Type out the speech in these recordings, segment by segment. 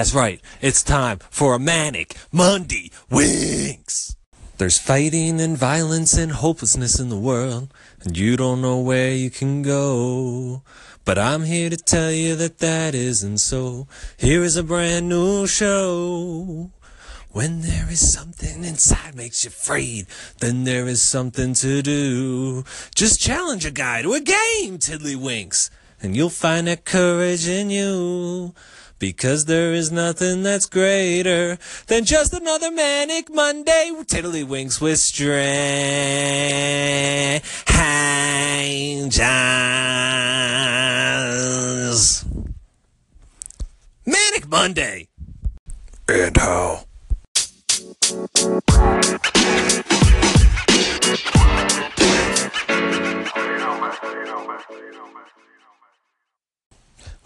That's right. It's time for a manic Monday Winks. There's fighting and violence and hopelessness in the world, and you don't know where you can go. But I'm here to tell you that that isn't so. Here is a brand new show. When there is something inside makes you afraid, then there is something to do. Just challenge a guy to a game, Tiddlywinks, and you'll find that courage in you. Because there is nothing that's greater than just another manic Monday Tiddlywinks with strangers. Manic Monday. And how?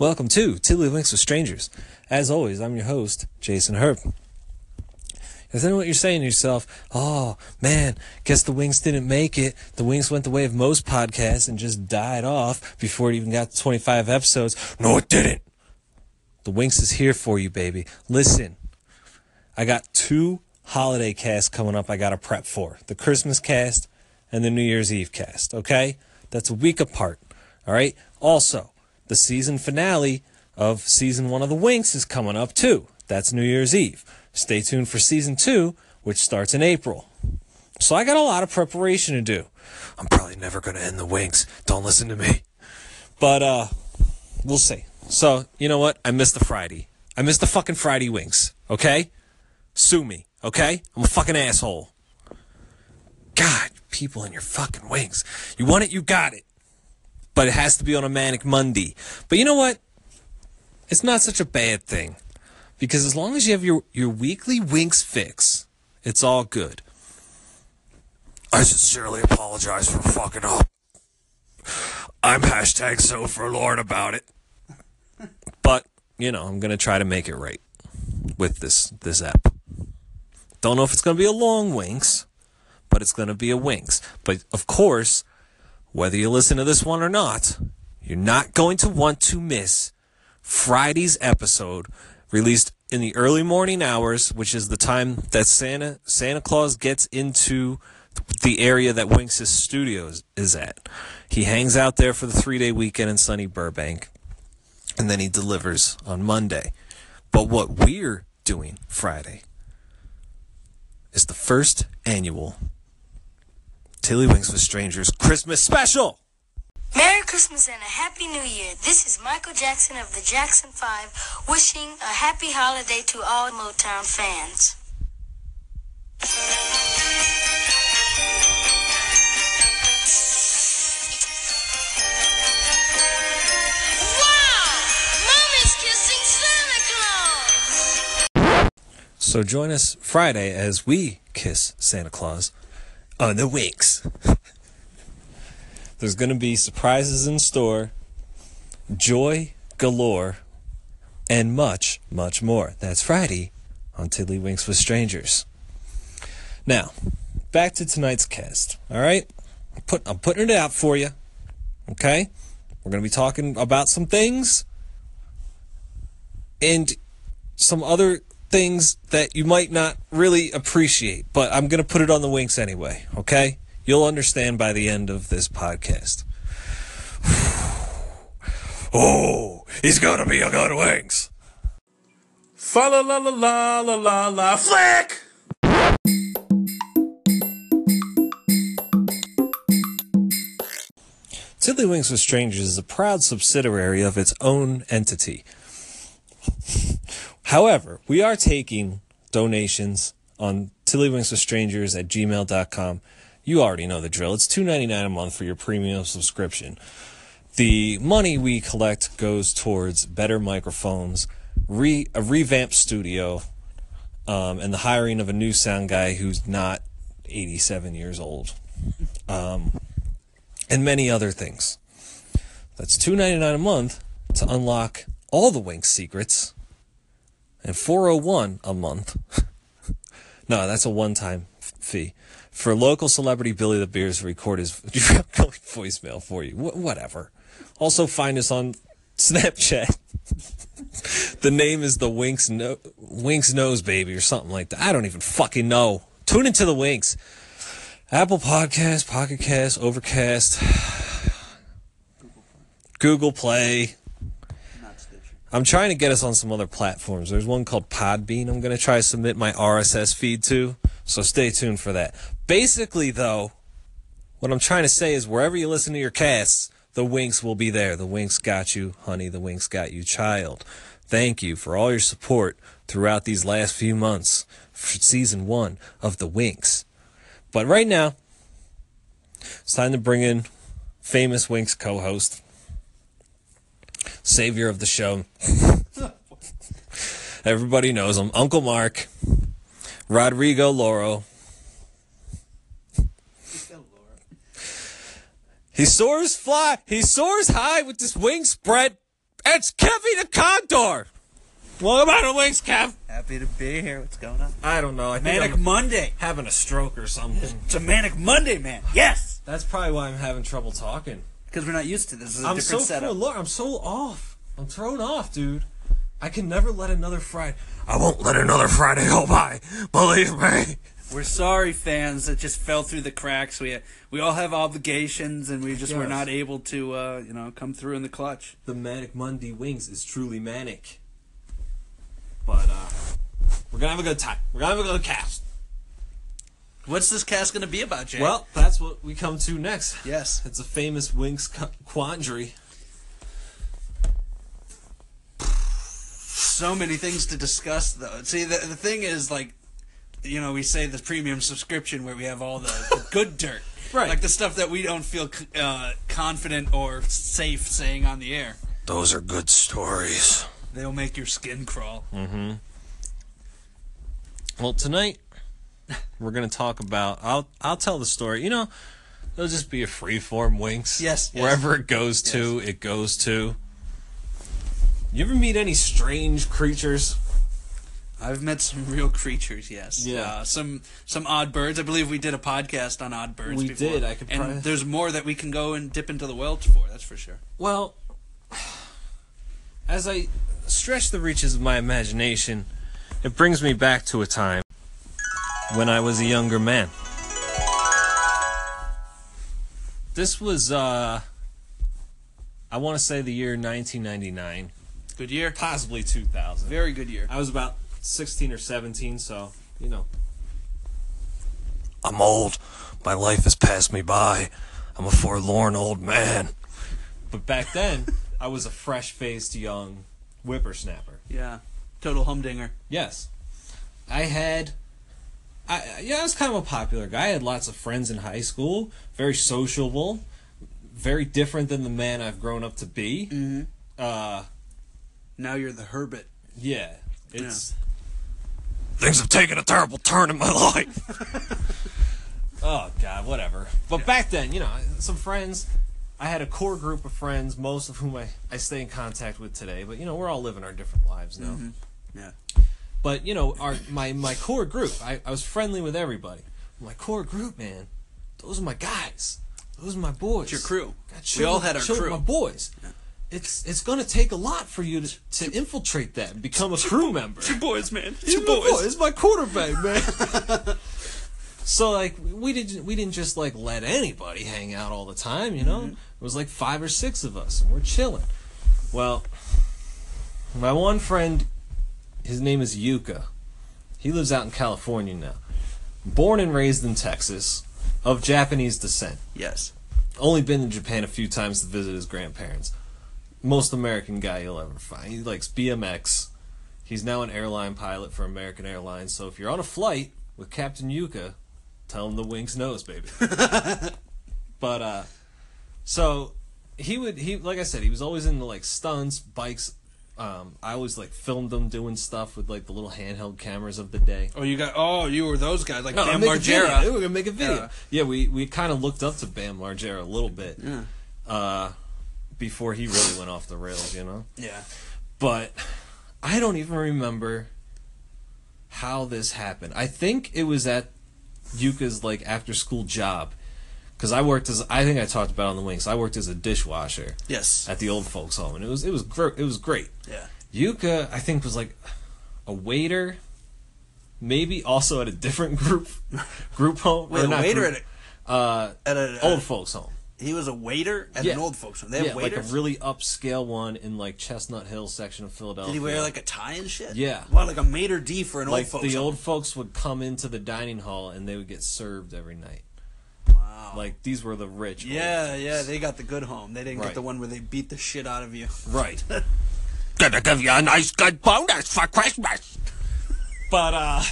Welcome to Tiddlywinks with Strangers. As always, I'm your host, Jason Herb. Is then what you're saying to yourself, oh man, guess the Winks didn't make it. The Winks went the way of most podcasts and just died off before it even got to 25 episodes. No, it didn't. The Winks is here for you, baby. Listen, I got two holiday casts coming up I got to prep for the Christmas cast and the New Year's Eve cast, okay? That's a week apart, all right? Also, the season finale of season one of the Winks is coming up too. That's New Year's Eve. Stay tuned for season two, which starts in April. So I got a lot of preparation to do. I'm probably never going to end the Winks. Don't listen to me. But uh we'll see. So, you know what? I missed the Friday. I missed the fucking Friday Winks, okay? Sue me, okay? I'm a fucking asshole. God, people in your fucking wings. You want it, you got it but it has to be on a manic Monday. But you know what? It's not such a bad thing because as long as you have your, your weekly winks fix, it's all good. I sincerely apologize for fucking up. I'm hashtag so forlorn about it. But, you know, I'm going to try to make it right with this, this app. Don't know if it's going to be a long winks, but it's going to be a winks. But of course, whether you listen to this one or not, you're not going to want to miss Friday's episode released in the early morning hours, which is the time that Santa Santa Claus gets into the area that Winks' studios is at. He hangs out there for the three day weekend in sunny Burbank, and then he delivers on Monday. But what we're doing Friday is the first annual Tiddlywinks with Strangers Christmas special. Merry Christmas and a Happy New Year. This is Michael Jackson of the Jackson 5 wishing a happy holiday to all Motown fans. Wow! Mom kissing Santa Claus! So join us Friday as we kiss Santa Claus on the Winks. There's going to be surprises in store, joy galore, and much, much more. That's Friday on Tiddlywinks with Strangers. Now, back to tonight's cast. All right? I'm, put, I'm putting it out for you. Okay? We're going to be talking about some things and some other things that you might not really appreciate, but I'm going to put it on the winks anyway, okay? You'll understand by the end of this podcast. oh, he's going to be a good winks. Fa la la la la la la la flick! Tiddlywinks with Strangers is a proud subsidiary of its own entity. However, we are taking donations on Tiddlywinks with Strangers at gmail.com. You already know the drill. It's $2.99 a month for your premium subscription. The money we collect goes towards better microphones, re, a revamped studio, um, and the hiring of a new sound guy who's not 87 years old, um, and many other things. That's $2.99 a month to unlock all the Wink secrets and 401 a month. no, that's a one-time fee. For local celebrity Billy the Beers to record his voicemail for you. Wh- whatever. Also find us on Snapchat the name is the Winks no- Winks Nose Baby or something like that. I don't even fucking know. Tune into the Winks. Apple Podcast, Pocket Cast, Overcast, Google Play. Not Stitcher. I'm trying to get us on some other platforms. There's one called Podbean I'm going to try to submit my RSS feed to, so stay tuned for that. Basically, though, what I'm trying to say is wherever you listen to your casts, the Winks will be there. The Winks got you, honey. The Winks got you, child. Thank you for all your support throughout these last few months for season one of The Winks. But right now, it's time to bring in famous Winks co host, savior of the show. Everybody knows him. Uncle Mark, Rodrigo Loro. He soars fly. He soars high with his wings spread. It's Kevy the Condor. Welcome to the wings, Kev. Happy to be here. What's going on? I don't know. I think Manic I'm Monday. having a stroke or something. It's a Manic Monday, man. Yes! That's probably why I'm having trouble talking. Because we're not used to this. This is a I'm so different setup. full. Look, I'm so off. I'm thrown off, dude. I can never let another Friday. I won't let another Friday go by. Believe me. We're sorry, fans, that just fell through the cracks. We we all have obligations, and we just were not able to, uh, you know, come through in the clutch. The Manic Monday Winks is truly manic. But uh, we're gonna have a good time. We're gonna have a good cast. What's this cast going to be about, Jay? Well, that's what we come to next. yes. It's a famous Winks quandary. So many things to discuss, though. See, the, the thing is, like, you know, we say the premium subscription where we have all the, the good dirt. Right. Like the stuff that we don't feel uh, confident or safe saying on the air. Those are good stories. They'll make your skin crawl. Mm hmm. Well, tonight we're gonna talk about. I'll I'll tell the story. You know, it'll just be a free form Winks. Yes, yes. Wherever it goes to, it goes to. You ever meet any strange creatures? I've met some real creatures, yes. Yeah. Uh, some some odd birds. I believe we did a podcast on odd birds. We before. did. I could and probably- there's more that we can go and dip into the welch for. That's for sure. Well, as I stretch the reaches of my imagination, it brings me back to a time when I was a younger man. This was, uh, I want to say the year 1999, Good year. possibly 2000. Very good year. I was about 16 or 17, so, you know. I'm old. My life has passed me by. I'm a forlorn old man. But back then, I was a fresh faced young whippersnapper. Yeah. Total humdinger. Yes. I had. I, yeah, I was kind of a popular guy. I had lots of friends in high school, very sociable, very different than the man I've grown up to be. Mm-hmm. Uh, Now you're the hermit. yeah, it's things have taken a terrible turn in my life. oh God, whatever. But back then, you know, some friends. I had a core group of friends, most of whom I, I stay in contact with today. But you know, we're all living our different lives now. Yeah. But you know, our my my core group, I, I was friendly with everybody. My core group, man, those are my guys. Those are my boys. Your crew. Got We chill all had our with crew. My boys. It's it's gonna take a lot for you to, to infiltrate that and become a crew member. Your boys, man. It's your boy. It's my quarterback, man. so like we didn't we didn't just like let anybody hang out all the time, you know. Mm-hmm. It was like five or six of us, and we're chilling. Well, my one friend, his name is Yuka. He lives out in California now. Born and raised in Texas, of Japanese descent. Yes. Only been to Japan a few times to visit his grandparents. Most American guy you'll ever find. He likes BMX. He's now an airline pilot for American Airlines. So if you're on a flight with Captain Yuka, tell him the winks knows, baby. but uh, so he would he like I said he was always into like stunts, bikes. Um, I always like filmed them doing stuff with like the little handheld cameras of the day. Oh, you got. Oh, you were those guys like No, Bam make a video. Margera. We were gonna make a video. Yeah. Yeah, we we kind of looked up to Bam Margera a little bit Yeah. uh, before he really went off the rails, you know. Yeah. But I don't even remember how this happened. I think it was at Yuka's like after school job because I worked as I think I talked about on the winks. I worked as a dishwasher Yes. at the old folks home, and it was it was gr- it was great. Yeah. Yuka, I think, was like a waiter, maybe also at a different group group home. Wait, or a waiter group, at uh, a, at a old folks home. He was a waiter at Yeah. an old folks home. They have yeah, like a really upscale one in like Chestnut Hill section of Philadelphia. Did he wear like a tie and shit? Yeah. Well, like a maitre d for an like old folks the home. old folks would come into the dining hall and they would get served every night. Wow. Like these were the rich. yeah, folks. yeah, they got the good home. They didn't Right. get the one where they beat the shit out of you. right. Gonna give you a nice good bonus for Christmas. But uh,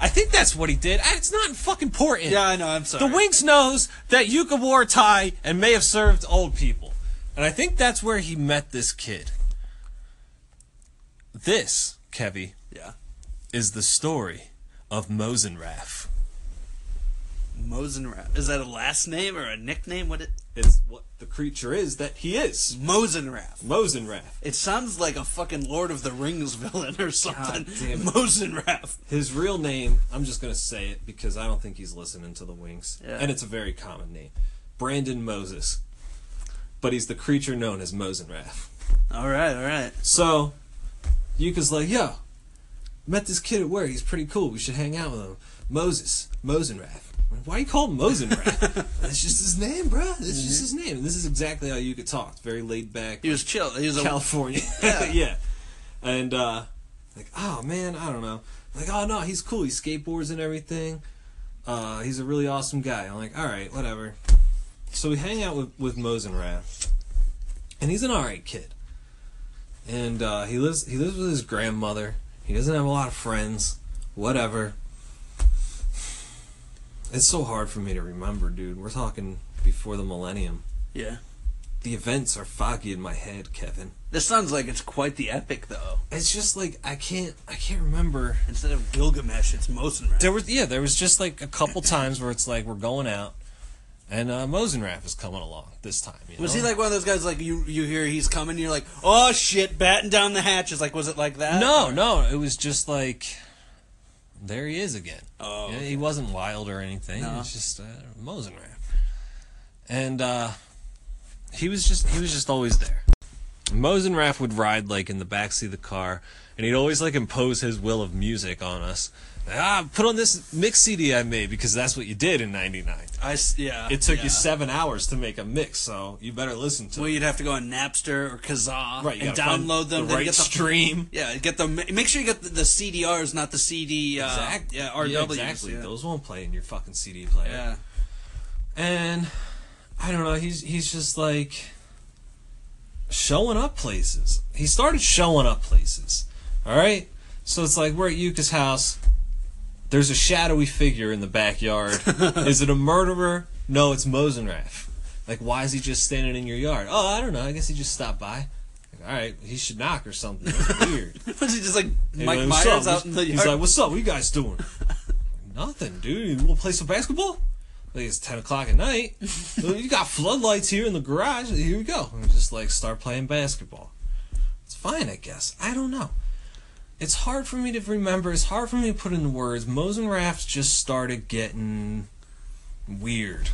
I think that's what he did. And It's not fucking important. Yeah, I know. I'm sorry. The Winks knows that Yuka wore a tie and may have served old people. And I think that's where he met this kid. This, Kevy, Yeah. is the story of Mosenrath. Mosenrath. Is that a last name or a nickname? What it? It's what the creature is that he is. Mosenrath. Mosenrath. It sounds like a fucking Lord of the Rings villain or something. damn it. Mosenrath. His real name, I'm just going to say it because I don't think he's listening to the Winks. Yeah. And it's a very common name. Brandon Moses. But he's the creature known as Mosenrath. All right, all right. So, Yuka's like, yo, met this kid at work. He's pretty cool. We should hang out with him. Moses. Mosenrath. Why you call him Mosenrath? That's just his name, bro. That's just his name. And this is exactly how Yuka talked. Very laid back. He was chill. He was a California. Yeah. yeah. And uh like, oh man, I don't know. Like, oh no, he's cool. He skateboards and everything. Uh he's a really awesome guy. I'm like, all right, whatever. So we hang out with with Mosenrath. And he's an alright kid. And uh he lives he lives with his grandmother. He doesn't have a lot of friends. Whatever. It's so hard for me to remember, dude. We're talking before the millennium. yeah. The events are foggy in my head, Kevin. This sounds like it's quite the epic, though. It's just like I can't I can't remember. Instead of Gilgamesh, it's Mosenrath. There was yeah, there was just like a couple times where it's like we're going out and uh Mosenrath is coming along this time. You Was know? he like one of those guys like you you hear he's coming, you're like, oh shit, batten down the hatches. Like, was it like that? No, no, it was just like there he is again. Oh, Yeah, he wasn't wild or anything. No. It was just uh, Mosenrath. And uh he was just he was just always there. Mosenrath would ride like in the backseat of the car and he'd always like impose his will of music on us. Ah, put on this mix CD I made because that's what you did in 99. I yeah. It took yeah. you seven hours to make a mix, so you better listen to it. Well, it. you'd have to go on Napster or Kazaa Right, and download them. the right get the stream. Yeah, get the make sure you get the, the CDRs, not the CD. Uh, Exact- Yeah, RWs. yeah, exactly. Yeah. Those won't play in your fucking CD player. Yeah. And I don't know, he's he's just like showing up places. He started showing up places. All right? So it's like we're at Yuka's house. There's a shadowy figure in the backyard. is it a murderer? No, it's Mosenrath. Like why is he just standing in your yard? Oh, I don't know. I guess he just stopped by. Like, all right, he should knock or something. That's weird. Was he just like Hey, Mike man, what's Myers up? out in the He's yard? like, "What's up? What you guys doing?" Nothing, dude. You want to play some basketball? Like it's ten o'clock at night. Well, you got floodlights here in the garage. Here we go. And just like start playing basketball. It's fine, I guess. I don't know. It's hard for me to remember. It's hard for me to put in words. Mosenrath just started getting weird.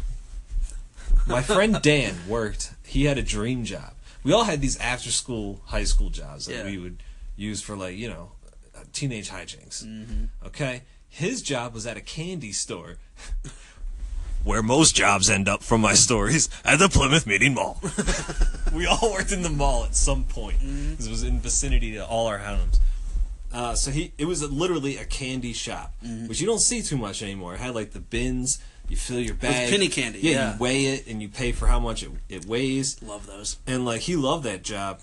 My friend Dan worked. He had a dream job. We all had these after school high school jobs that Yeah. we would use for like you know uh, teenage hijinks. Mm-hmm. Okay, his job was at a candy store. Where most jobs end up from my stories at the Plymouth Meeting Mall. we all worked in the mall at some point. Mm-hmm. It was in vicinity to all our homes. Uh, so he, it was literally a candy shop, Mm-hmm. which you don't see too much anymore. It had like the bins. You fill your bag. penny candy, Yeah, yeah. you weigh it and you pay for how much it, it weighs Love those. and like he loved that job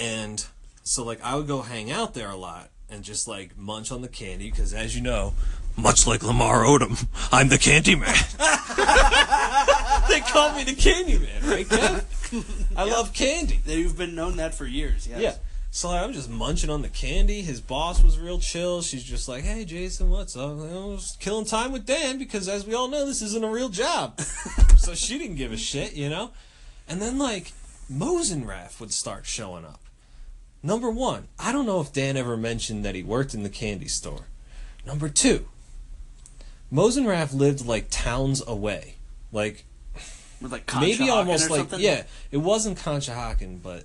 and so like i would go hang out there a lot and just like munch on the candy because as you know much like lamar odom i'm the candy man they call me the candy man right Kev? i love candy You've been known that for years. Yes. yeah so like, i'm just munching on the candy his boss was real chill she's just like hey jason what's up i was killing time with dan because as we all know this isn't a real job so she didn't give a shit you know and then like Mosenrath would start showing up. Number one, I don't know if Dan ever mentioned that he worked in the candy store. Number two, Mosenrath lived like towns away. Like like maybe almost like yeah, it wasn't Conshohocken, but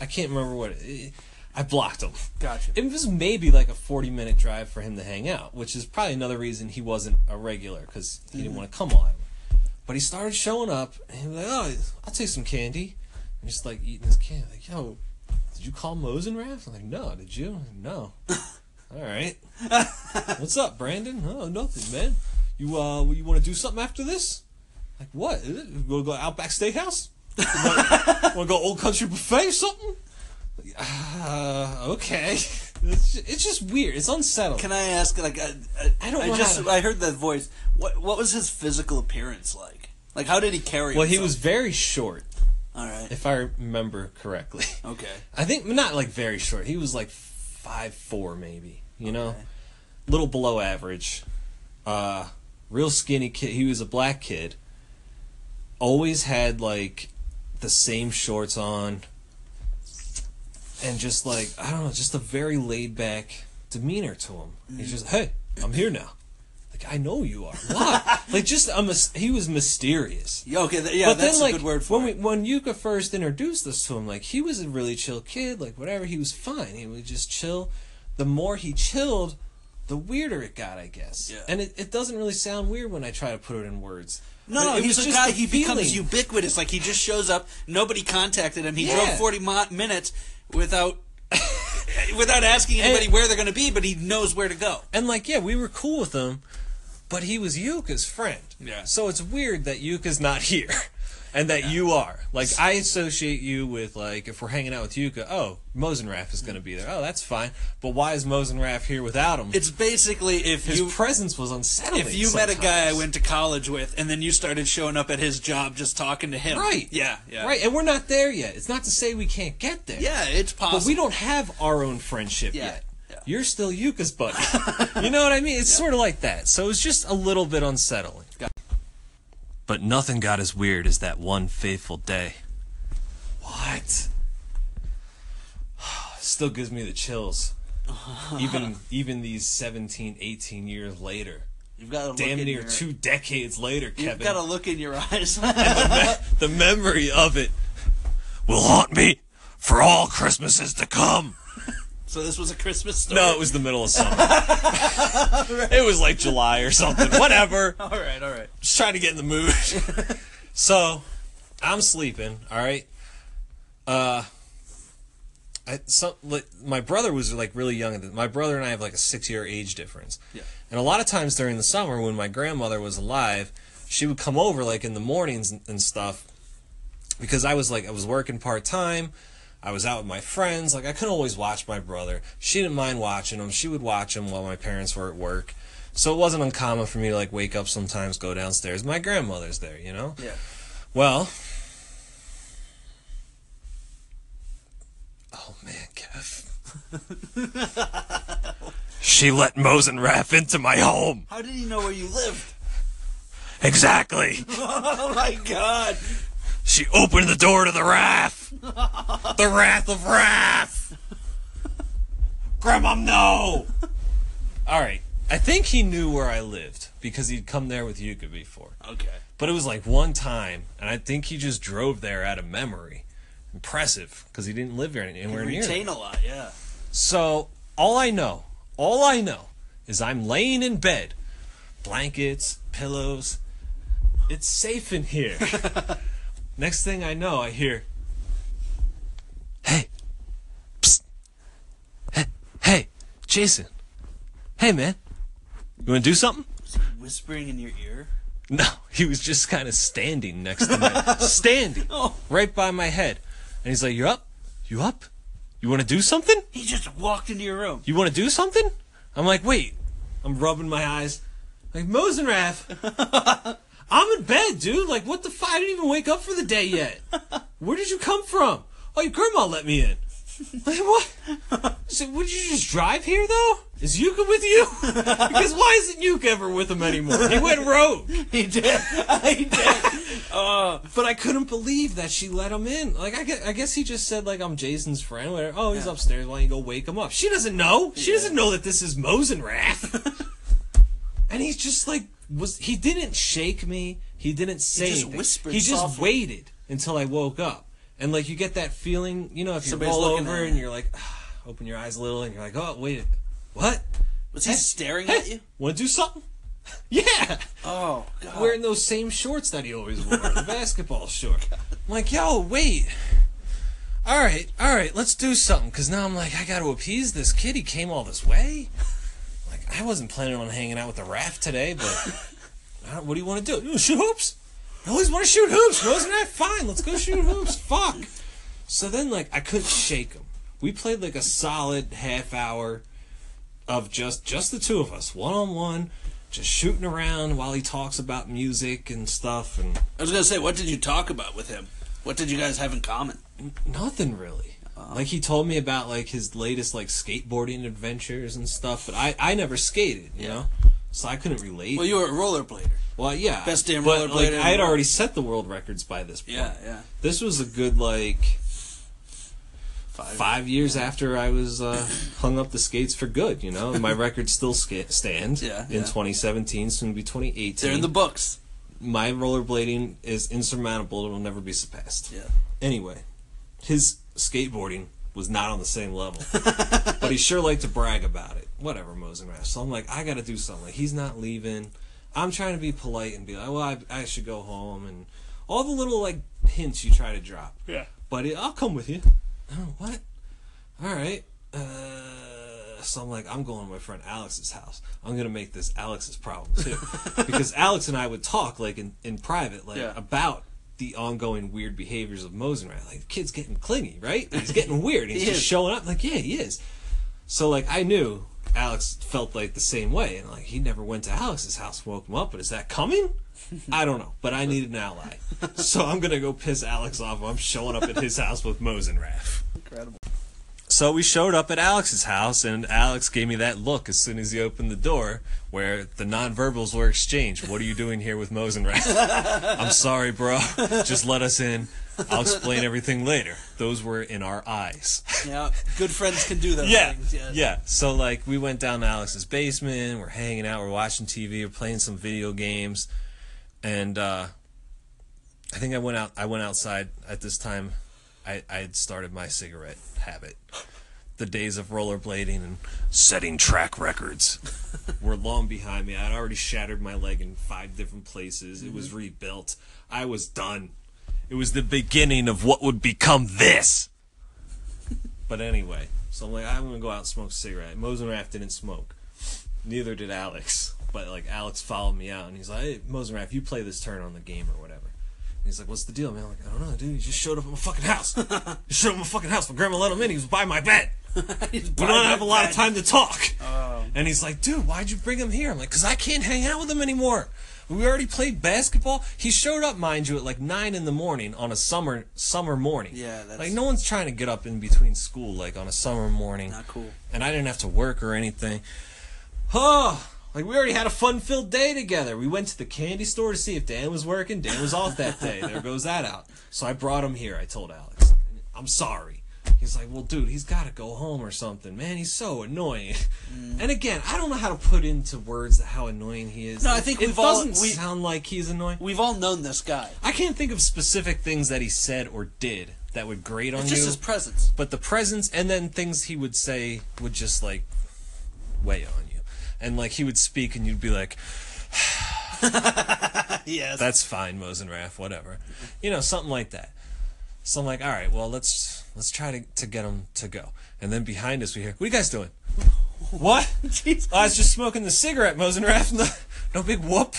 I can't remember what it, I blocked him. Gotcha. It was maybe like a 40 minute drive for him to hang out, which is probably another reason he wasn't a regular because he didn't want to come on. But he started showing up and he was like, oh, I'll take some candy. And just like eating his candy. Like, yo, did you call Mosenrath? I'm like, no, did you? No. All right. What's up, Brandon? Oh, nothing, man. You uh, you want to do something after this? Like what? Is it? You want to go Outback Steakhouse? Want to go Old Country Buffet or something? Uh, okay. It's just, it's just weird. It's unsettling. Can I ask, like, I, I, I don't know I just, to- I heard that voice. What, what was his physical appearance like? Like, how did he carry well, he was very short, All right. if I remember correctly. Okay. I think not like very short. He was like five four, maybe. You know, little below average. Uh, real skinny kid. He was a black kid. Always had like the same shorts on, and just like I don't know, just a very laid back demeanor to him. He's mm. just, hey, I'm here now. Like I know you are. Why? like just I'm a he was mysterious. Yeah, okay, th- yeah, but that's then, like, a good word for when it. we, when Yuka first introduced us to him, like he was a really chill kid, like whatever, he was fine. He would just chill. The more he chilled, the weirder it got, I guess. Yeah. And it, it doesn't really sound weird when I try to put it in words. No, But it he's was a just guy. He becomes feeling. ubiquitous. Like he just shows up. Nobody contacted him. He Yeah. drove forty mi- minutes without without asking anybody And- where they're going to be, but he knows where to go. And like, yeah, we were cool with him, but he was Yuka's friend. Yeah. So it's weird that Yuka's not here, and that you are. Like, I associate you with like, if we're hanging out with Yuka, oh, Mosenrath is going to be there. Oh, that's fine. But why is Mosenrath here without him? It's basically if His you presence was unsettling. if you met a guy I went to college with, and then you started showing up at his job just talking to him. right, Yeah. Yeah. right, and we're not there yet. It's not to say we can't get there. Yeah, it's possible. But we don't have our own friendship Yeah, yet. yeah. You're still Yuka's buddy. you know what I mean? It's sort of like that. So it's just a little bit unsettling. But nothing got as weird as that one fateful day. What? Still gives me the chills. even even these 17, 18 years later. You've got a look Damn near your, two decades later, You've Kevin. got a look in your eyes. the memory of it. Will haunt me for all Christmases to come. So this was a Christmas story. No, it was the middle of summer. It was like July or something. Whatever. All right. All right. Just trying to get in the mood. so, I'm sleeping. All right. Uh, I some like, my brother was like really young. My brother and I have like a six year age difference. Yeah. And a lot of times during the summer, when my grandmother was alive, she would come over like in the mornings and, and stuff. Because I was like I was working part time. I was out with my friends. Like I couldn't always watch my brother. She didn't mind watching him. She would watch him while my parents were at work. So it wasn't uncommon for me to like wake up sometimes, go downstairs. My grandmother's there, you know? Yeah. Well, oh man, Kev. She let Mosenrath into my home. How did he know where you lived? Exactly. Oh my God! She opened the door to the wrath. The wrath of wrath. Grandma, no! All right. I think he knew where I lived because he'd come there with Yuka before. Okay. But it was like one time, and I think he just drove there out of memory. Impressive, because he didn't live there anywhere near. there. Retain a lot. Yeah. So all I know, all I know is I'm laying in bed, blankets, pillows. It's safe in here. Next thing I know, I hear, "Hey, psst, hey, hey, Jason, hey man, you want to do something?" Was he Whispering in your ear. No, he was just kind of standing next to me, standing Oh. right by my head, and he's like, "You up? You up? You want to do something?" He just walked into your room. you want to do something? I'm like, wait. I'm rubbing my eyes. Like, Mosenrath, I'm in bed, dude. Like, what the fuck? I didn't even wake up for the day yet. Where did you come from? Oh, your grandma let me in. Like, what? So, would you just drive here, though? Is Yuka with you? Because why isn't Yuka ever with him anymore? He went rogue. He did. he did. Uh, But I couldn't believe that she let him in. Like I guess, I guess he just said like I'm Jason's friend. Whatever. Oh, he's upstairs. Why don't you go wake him up? She doesn't know. She doesn't know that this is Mosenrath. and he's just like was he didn't shake me. He didn't say He just anything. whispered He just softly. waited until I woke up. And like you get that feeling, you know, if you Somebody's roll looking over and you. you're like, "Ah, open your eyes a little, and you're like, oh wait, what? Was he Hey, staring hey, at you? Want to do something? Yeah, Oh god. wearing those same shorts that he always wore, the basketball short. I'm like, yo, wait. All right, all right, let's do something. Cause now I'm like, I got to appease this kid. He came all this way. Like, I wasn't planning on hanging out with the raft today, but what do you want to do? You wanna shoot hoops? I always want to shoot hoops. Wasn't that fine? Let's go shoot hoops. Fuck. So then, like, I couldn't shake him. We played like a solid half hour of just just the two of us, one on one, just shooting around while he talks about music and stuff, and I was gonna say, what did you talk about with him? What did you guys have in common? nothing really. Like he told me about like his latest like skateboarding adventures and stuff, but I I never skated, you know, so I couldn't relate. Well, you were a rollerblader. Well, yeah, Best damn but rollerblader like I had already set the world records by this point. Yeah, yeah. This was a good like Five. five years after I was uh, hung up the skates for good. You know, my record still ska- stands. Yeah, in yeah. 2017, soon to be 2018. They're in the books. my rollerblading is insurmountable. It will never be surpassed. Yeah. Anyway, his skateboarding was not on the same level, but he sure liked to brag about it. Whatever, Mosenrath. So I'm like, I got to do something. Like, he's not leaving. I'm trying to be polite and be like, well, I, I should go home and all the little like hints you try to drop. Yeah. But it, I'll come with you. Oh, what? All right. Uh, so I'm like, I'm going to my friend Alex's house. I'm gonna make this Alex's problem too, because Alex and I would talk like in, in private, like Yeah. about the ongoing weird behaviors of Mosenrath. Like the kid's getting clingy, right? He's getting weird. He's He just is. showing up. Like, yeah, he is. So like I knew Alex felt like the same way, and like he never went to Alex's house, woke him up. But is that coming? I don't know, but I needed an ally, so I'm gonna go piss Alex off. I'm showing up at his house with Mosenrath. Incredible. So we showed up at Alex's house, and Alex gave me that look as soon as he opened the door, where the nonverbals were exchanged. What are you doing here with Mosenrath? I'm sorry, bro. Just let us in. I'll explain everything later. Those were in our eyes. Yeah, good friends can do those Yeah, things. Yeah. yeah. So like, we went down to Alex's basement. We're hanging out. We're watching TV. We're playing some video games, and uh, I think I went out. I went outside at this time. I I had started my cigarette habit. The days of rollerblading and setting track records were long behind me. I'd already shattered my leg in five different places. It was mm-hmm. rebuilt. I was done. It was the beginning of what would become this. But anyway, so I'm like, I'm gonna go out and smoke a cigarette. Mosenrath didn't smoke. Neither did Alex. But like Alex followed me out and he's like, Hey Mosenrath, you play this turn on the game or whatever. He's like, What's the deal, man? I'm like, I don't know, dude. He just showed up at my fucking house. he showed up at my fucking house. My grandma let him in. He was by my bed. We don't have a lot of time to talk. And he's like, dude, why'd you bring him here? I'm like, because I can't hang out with him anymore. We already played basketball. He showed up, mind you, at like nine in the morning on a summer summer morning. Yeah, that's- like no one's trying to get up in between school like on a summer morning. Not cool. And I didn't have to work or anything. Oh, like we already had a fun-filled day together. We went to the candy store to see if Dan was working. Dan was off that day. There goes that out. So I brought him here. I told Alex, I'm sorry. He's like, well, dude, he's got to go home or something. Man, he's so annoying. Mm. And again, I don't know how to put into words how annoying he is. No, I think it we've all- doesn't we- sound like he's annoying. We've all known this guy. I can't think of specific things that he said or did that would grate on It's you. just his presence. but the presence and then things he would say would just like weigh on you. And like he would speak and you'd be like, Yes. that's fine, Mosenrath, whatever. You know, something like that. So I'm like, all right, well, let's let's try to, to get him to go. And then behind us we hear, what are you guys doing? what? Oh, I was just smoking the cigarette, Mosenrath. No, no big whoop.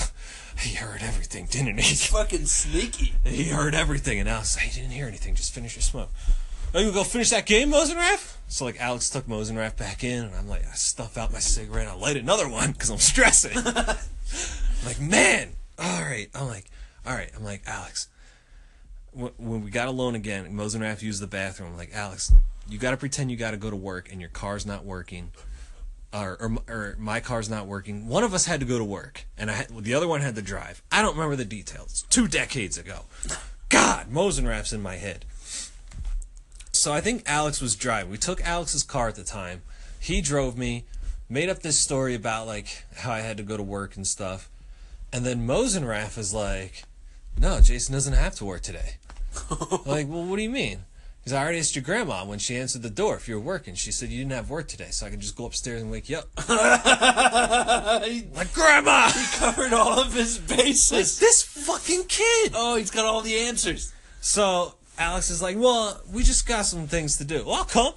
He heard everything, didn't he? He's fucking sneaky. He heard everything, and Alex, hey, he didn't hear anything. Just finish your smoke. Are you gonna go finish that game, Mosenrath? So like Alex took Mosenrath back in, and I'm like, I stuff out my cigarette, I light another one because I'm stressing. I'm like, man, all right. I'm like, all right. I'm like, Alex. When we got alone again, Mosenrath used the bathroom. I'm like, Alex, you got to pretend you got to go to work, and your car's not working. Or, or, or my car's not working. One of us had to go to work, and I had, the other one had to drive. I don't remember the details. Two decades ago. God, Mosenrath's in my head. So I think Alex was driving. We took Alex's car at the time. He drove me, made up this story about like how I had to go to work and stuff. And then Mosenrath is like, "No, Jason doesn't have to work today." like, well, what do you mean? Because I already asked your grandma when she answered the door if you were working. She said you didn't have work today, so I could just go upstairs and wake you up. like, Grandma! He covered all of his bases. This fucking kid! Oh, he's got all the answers. So Alex is like, well, we just got some things to do. Well, I'll come.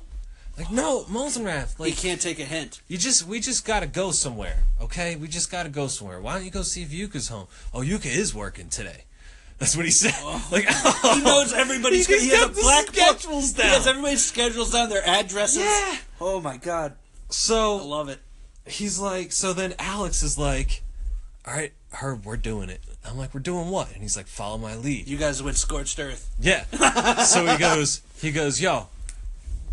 Like, no, Mosenrath, He like, can't take a hint. you just, we just gotta go somewhere, okay? We just gotta go somewhere. Why don't you go see if Yuka's home? Oh, Yuka is working today. That's what he said. Oh. Like, He oh. knows everybody's. He He, has a black book. schedules He has everybody's schedules down, their addresses. Yeah. Oh my god, So I love it. he's like, so then Alex is like, all right, Herb, we're doing it. I'm like, we're doing what? And he's like, follow my lead. You guys went scorched earth. Yeah. so he goes, he goes, yo,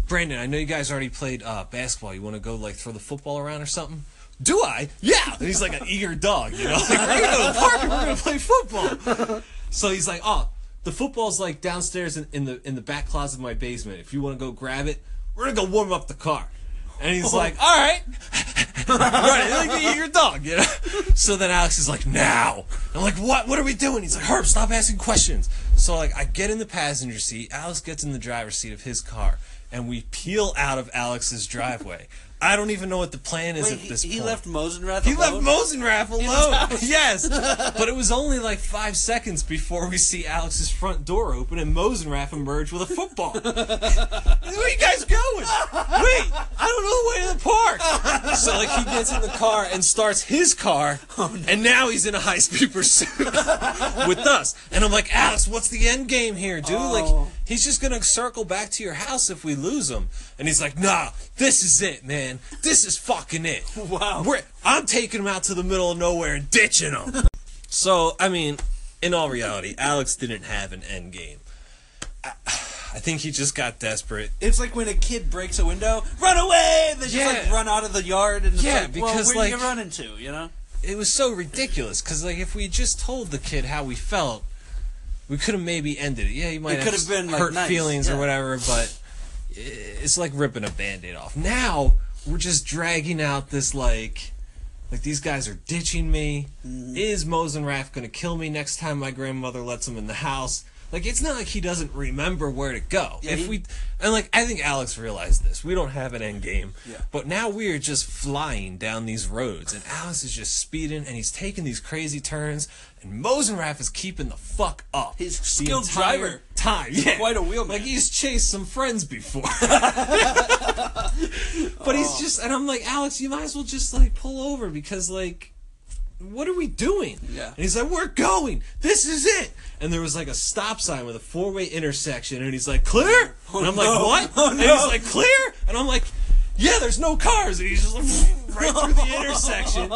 Brandon, I know you guys already played uh, basketball. You want to go like throw the football around or something? Do I? Yeah. And he's like an eager dog, you know. Like, we're gonna go to the park and we're gonna play football. So he's like, oh, the football's like downstairs in, in the in the back closet of my basement. If you want to go grab it, we're gonna go warm up the car. And he's oh. like, all right. right, like eager dog, you know. So then Alex is like, now. I'm like, what? What are we doing? He's like, Herb, stop asking questions. So like, I get in the passenger seat. Alex gets in the driver's seat of his car, and we peel out of Alex's driveway. I don't even know what the plan is Wait, at this he point. He left Mosenrath He alone? left Mosenrath alone. yes, but it was only like five seconds before we see Alex's front door open and Mosenrath emerge with a football. Where are you guys going? Wait, I don't know the way to the park. So like he gets in the car and starts his car, oh, and now he's in a high speed pursuit with us. And I'm like, Alex, what's the end game here, dude? Like oh. He's just gonna circle back to your house if we lose him. And he's like, Nah, this is it, man. This is fucking it. Wow. We're, I'm taking him out to the middle of nowhere and ditching him. so, I mean, in all reality, Alex didn't have an end game. I, I think he just got desperate. It's like when a kid breaks a window, run away! They just Yeah. like run out of the yard, and Yeah, like, well, because, where do like- you run into? You know? It was so ridiculous because, like, if we just told the kid how we felt, we could have maybe ended it. Yeah, you might It have been, like, hurt nice, feelings or whatever, but it's like ripping a band-aid off. Now we're just dragging out this like, like these guys are ditching me. Mm-hmm. Is Mosenrath gonna kill me next time my grandmother lets him in the house? Like it's not like he doesn't remember where to go. Yeah, if he- we and like I think Alex realized this. We don't have an end game. Yeah. But now we are just flying down these roads, and Alex is just speeding, and he's taking these crazy turns, and Mosenrath is keeping the fuck up. His skilled driver. Time, yeah, quite a wheelman. Like he's chased some friends before. but he's just, and I'm like, Alex, you might as well just like pull over because like. What are we doing? Yeah. And he's like, We're going. This is it. And there was like a stop sign with a four way intersection, and he's like, Clear? Oh, and I'm like. What? Oh, And he's like, Clear? And I'm like, Yeah, there's no cars. And he's just like, right through the intersection.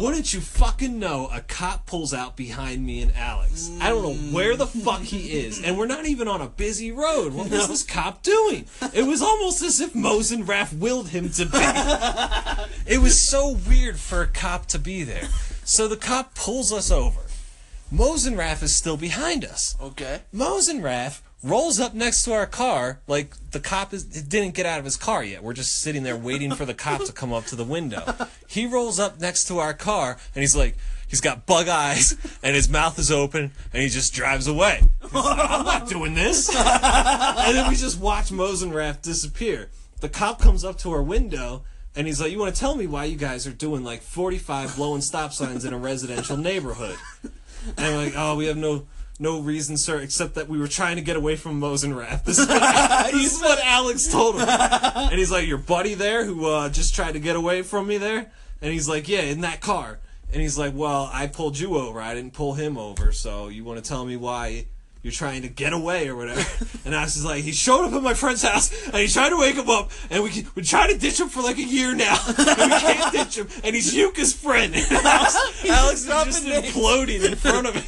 Wouldn't you fucking know? A cop pulls out behind me and Alex. I don't know where the fuck he is, and we're not even on a busy road. What was this cop doing? It was almost as if Mosenrath willed him to be. It was so weird for a cop to be there. So the cop pulls us over. Mosenrath is still behind us. Okay. Mosenrath rolls up next to our car, like the cop is didn't get out of his car yet. We're just sitting there waiting for the cop to come up to the window. He rolls up next to our car and he's like, he's got bug eyes and his mouth is open and he just drives away. Like, I'm not doing this. And then we just watch Mosenrath disappear. The cop comes up to our window and he's like, "You want to tell me why you guys are doing like 45 blowing stop signs in a residential neighborhood?" And I'm like, "Oh, we have no no reason, sir, except that we were trying to get away from Mosenrath." This is what, this is what Alex told him. And he's like, "Your buddy there who uh, just tried to get away from me there?" And he's like, "Yeah, in that car." And he's like, "Well, I pulled you over. I didn't pull him over. So you want to tell me why?" you're trying to get away or whatever. and Alex is like, he showed up at my friend's house and he tried to wake him up and we we tried to ditch him for like a year now. and we can't ditch him and he's Yuka's friend. And Alex, Alex just, just imploding in front of me.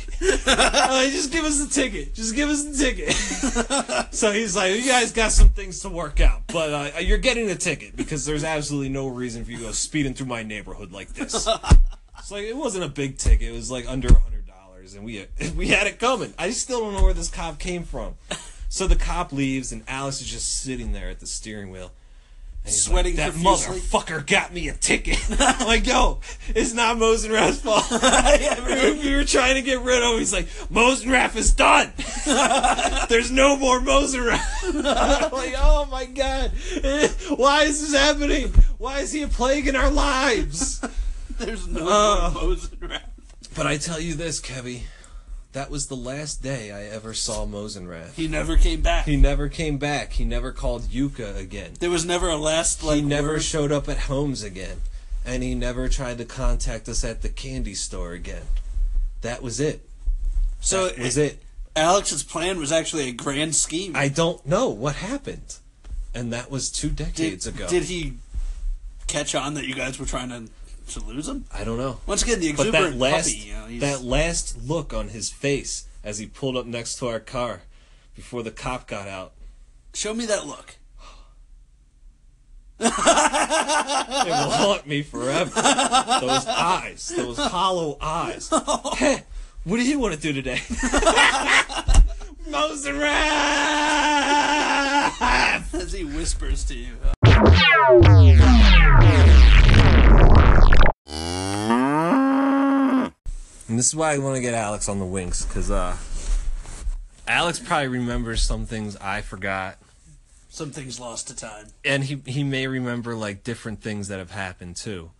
like, just give us the ticket. Just give us the ticket. so he's like, you guys got some things to work out, but uh, you're getting a ticket because there's absolutely no reason for you to go speeding through my neighborhood like this. It's like, it wasn't a big ticket. It was like under 100 and we we had it coming. I still don't know where this cop came from. So the cop leaves, and Alice is just sitting there at the steering wheel. And Sweating like, that profusely. motherfucker got me a ticket. I'm like, yo, it's not Mosenrath's fault. yeah, we were trying to get rid of him. He's like, Mosenrath is done. There's no more Mosenrath. I'm like, oh my god, why is this happening? Why is he a plague in our lives? There's no uh, more Mosenrath. But I tell you this, Kevy, that was the last day I ever saw Mosenrath. He never came back. He never came back. He never called Yuka again. there was never a last like he never word. showed up at homes again. And he never tried to contact us at the candy store again. That was it. so That was it. Alex's plan was actually a grand scheme. I don't know what happened. And that was two decades did, ago. Did he catch on that you guys were trying to to lose him? I don't know. Once again, the But exuberant that last puppy. You know, he's, that last look on his face as he pulled up next to our car before the cop got out. show me that look. It will haunt me forever. Those eyes, those hollow eyes. Heh, what do you want to do today? Mosenrath! As he whispers to you. This is why I want to get Alex on the Winks, because uh, Alex probably remembers some things I forgot, Some things lost to time. and he he may remember like different things that have happened too.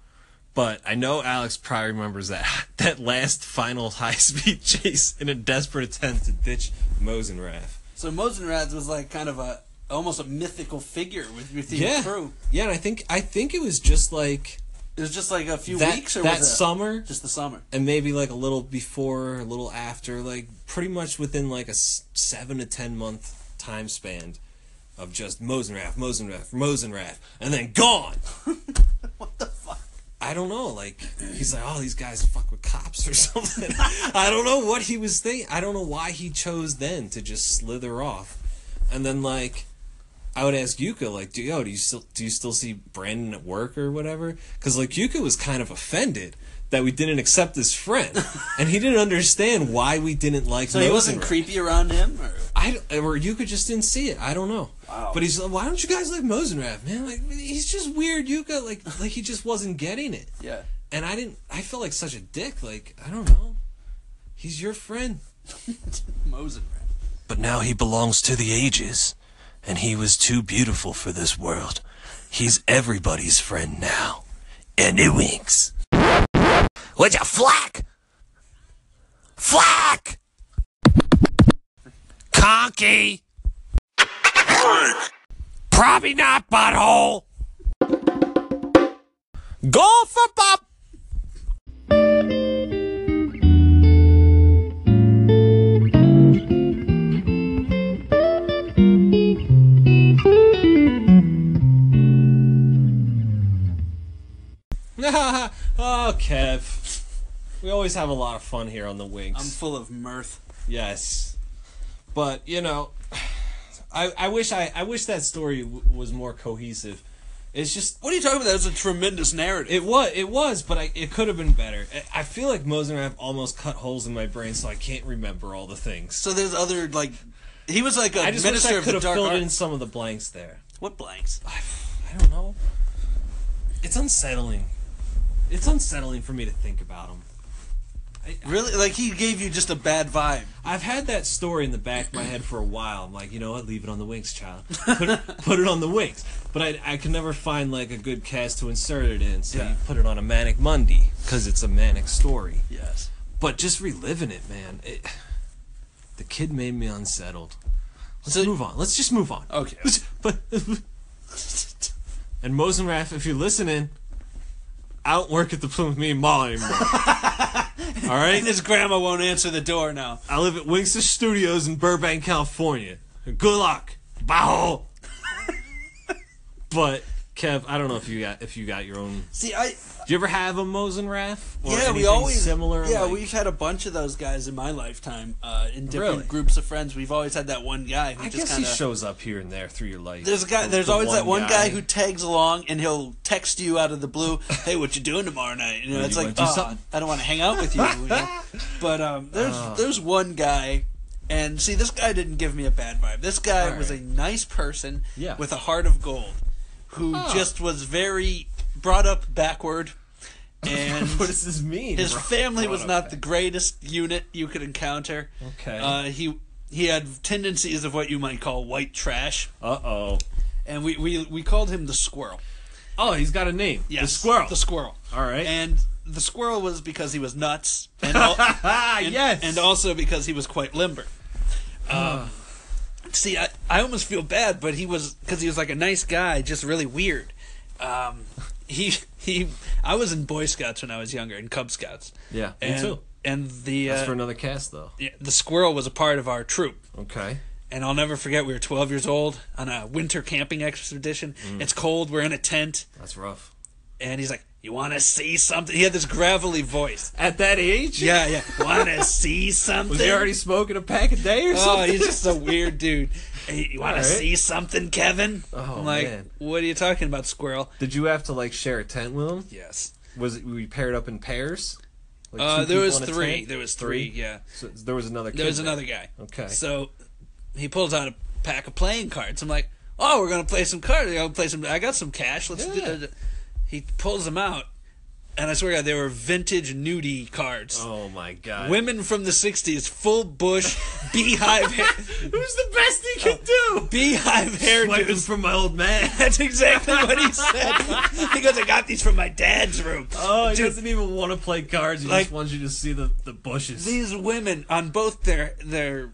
But I know Alex probably remembers that that last final high speed chase in a desperate attempt to ditch Mosenrath. So Mosenrath was like kind of a almost a mythical figure with, with your Yeah, crew. yeah, and I think I think it was just like It was just like a few that weeks or that was it summer, just the summer. and maybe like a little before, a little after, like pretty much within like a seven to ten month time span of just Mosenrath, Mosenrath, Mosenrath, and then gone. What the fuck? I don't know. Like he's like, oh, these guys fuck with cops or something. I don't know what he was thinking. I don't know why he chose then to just slither off, and then like. I would ask Yuka, like, do yo, do you still do you still see Brandon at work or whatever? Because like Yuka was kind of offended that we didn't accept his friend, and he didn't understand why we didn't like. So he wasn't Mosenrath. creepy around him, or I or Yuka just didn't see it. I don't know. Wow. But he's like, why don't you guys like Mosenrath, man? Like he's just weird, Yuka. Like like he just wasn't getting it. yeah. And I didn't. I felt like such a dick. Like I don't know. He's your friend. Mosenrath. But now he belongs to the ages, and he was too beautiful for this world. He's everybody's friend now. And it winks. What's you flack? Flack! Conky! Probably not, butthole! Go for pop! oh, Kev. We always have a lot of fun here on the Winks. I'm full of mirth. Yes, but you know, I I wish I I wish that story w- was more cohesive. It's just What are you talking about? That was a tremendous narrative. it was it was, but I, it could have been better. I- I feel like Mosenrath have almost cut holes in my brain, so I can't remember all the things. so there's other like, he was like a I just wish minister I of could the have dark filled in arts. some of the blanks there. What blanks? I don't know. It's unsettling. It's unsettling for me to think about him. Really? Like he gave you just a bad vibe. I've had that story in the back of my head for a while. I'm like, you know what? Leave it on the Winks, child. Put it, put it on the Winks. But I, I can never find like a good cast to insert it in. So Yeah. you put it on a manic Monday because it's a manic story. Yes. But just reliving it, man. It, the kid made me unsettled. Let's So- move on. Let's just move on. Okay. Let's- But and Mosenrath, if you're listening, I don't work at the Plymouth Meeting Mall anymore. All right. And his grandma won't answer the door now. I live at Wingster Studios in Burbank, California. Good luck. Bow. but Kev, I don't know if you got if you got your own. See, I Do you ever have a Mosenrath? Yeah, we always similar. Yeah, like- we've had a bunch of those guys in my lifetime. Uh, in different Really? groups of friends, we've always had that one guy who I just guess kind he of. shows up here and there through your life. There's a guy. There's the always that one guy. who tags along, and he'll text you out of the blue. Hey, what you doing tomorrow night? You know, it's like, "Oh. I don't want to hang out with you. you know? But um, there's Ah. there's one guy, and see, this guy didn't give me a bad vibe. This guy All was a nice person Yeah. with a heart of gold, who just was very brought up backward, and what does this mean? his family was not back. the greatest unit you could encounter. Okay. Uh, he he had tendencies of what you might call white trash, Uh oh. and we, we, we called him the squirrel. Oh, he's got a name. Yes, The squirrel. The squirrel. All right. And the squirrel was because he was nuts, and, al- and, yes. and also because he was quite limber. Um, see, I, I almost feel bad, but he was because he was like a nice guy, just really weird. Um, he he. I was in Boy Scouts when I was younger, in Cub Scouts. Yeah, me and, too. And the That's uh, for another cast, though. yeah, the squirrel was a part of our troop. Okay. And I'll never forget, we were 12 years old on a winter camping expedition. It's cold, we're in a tent, That's rough. and he's like, You want to see something? He had this gravelly voice. At that age? Yeah, yeah. Want to see something? Was he already smoking a pack a day or something? Oh, he's just a weird dude. Hey, you want to see something, Kevin? Oh, I'm like, man. What are you talking about, squirrel? Did you have to like share a tent with him? Yes. Was it, were you paired up in pairs? Like Uh, there was three. tent? There was three, yeah. So there was another. Kid There was there. another guy. Okay. So he pulls out a pack of playing cards. I'm like, oh, we're gonna play some cards. We're gonna play some. I got some cash. Let's. Yeah. Do, he pulls them out, and I swear to God, they were vintage nudie cards. Oh my god. Women from the '60s, full bush, beehive, hair, Who's the best he could do? beehive Swiping hairdos. from my old man. That's exactly what he said. he goes, I got these from my dad's room. Oh, he Dude, doesn't even want to play cards. He Like- just wants you to see the, the bushes. these women on both their their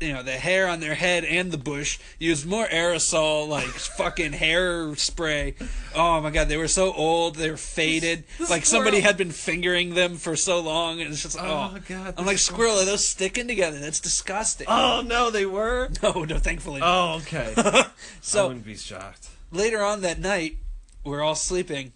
you know the hair on their head and the bush used more aerosol like fucking hair spray oh my god they were so old they were faded The like somebody squirrel. had been fingering them for so long and it's just oh, Oh, God, i'm like squirrel are those sticking together that's disgusting oh no, they were. no no thankfully not. Oh okay. So I wouldn't be shocked. later on that night we're all sleeping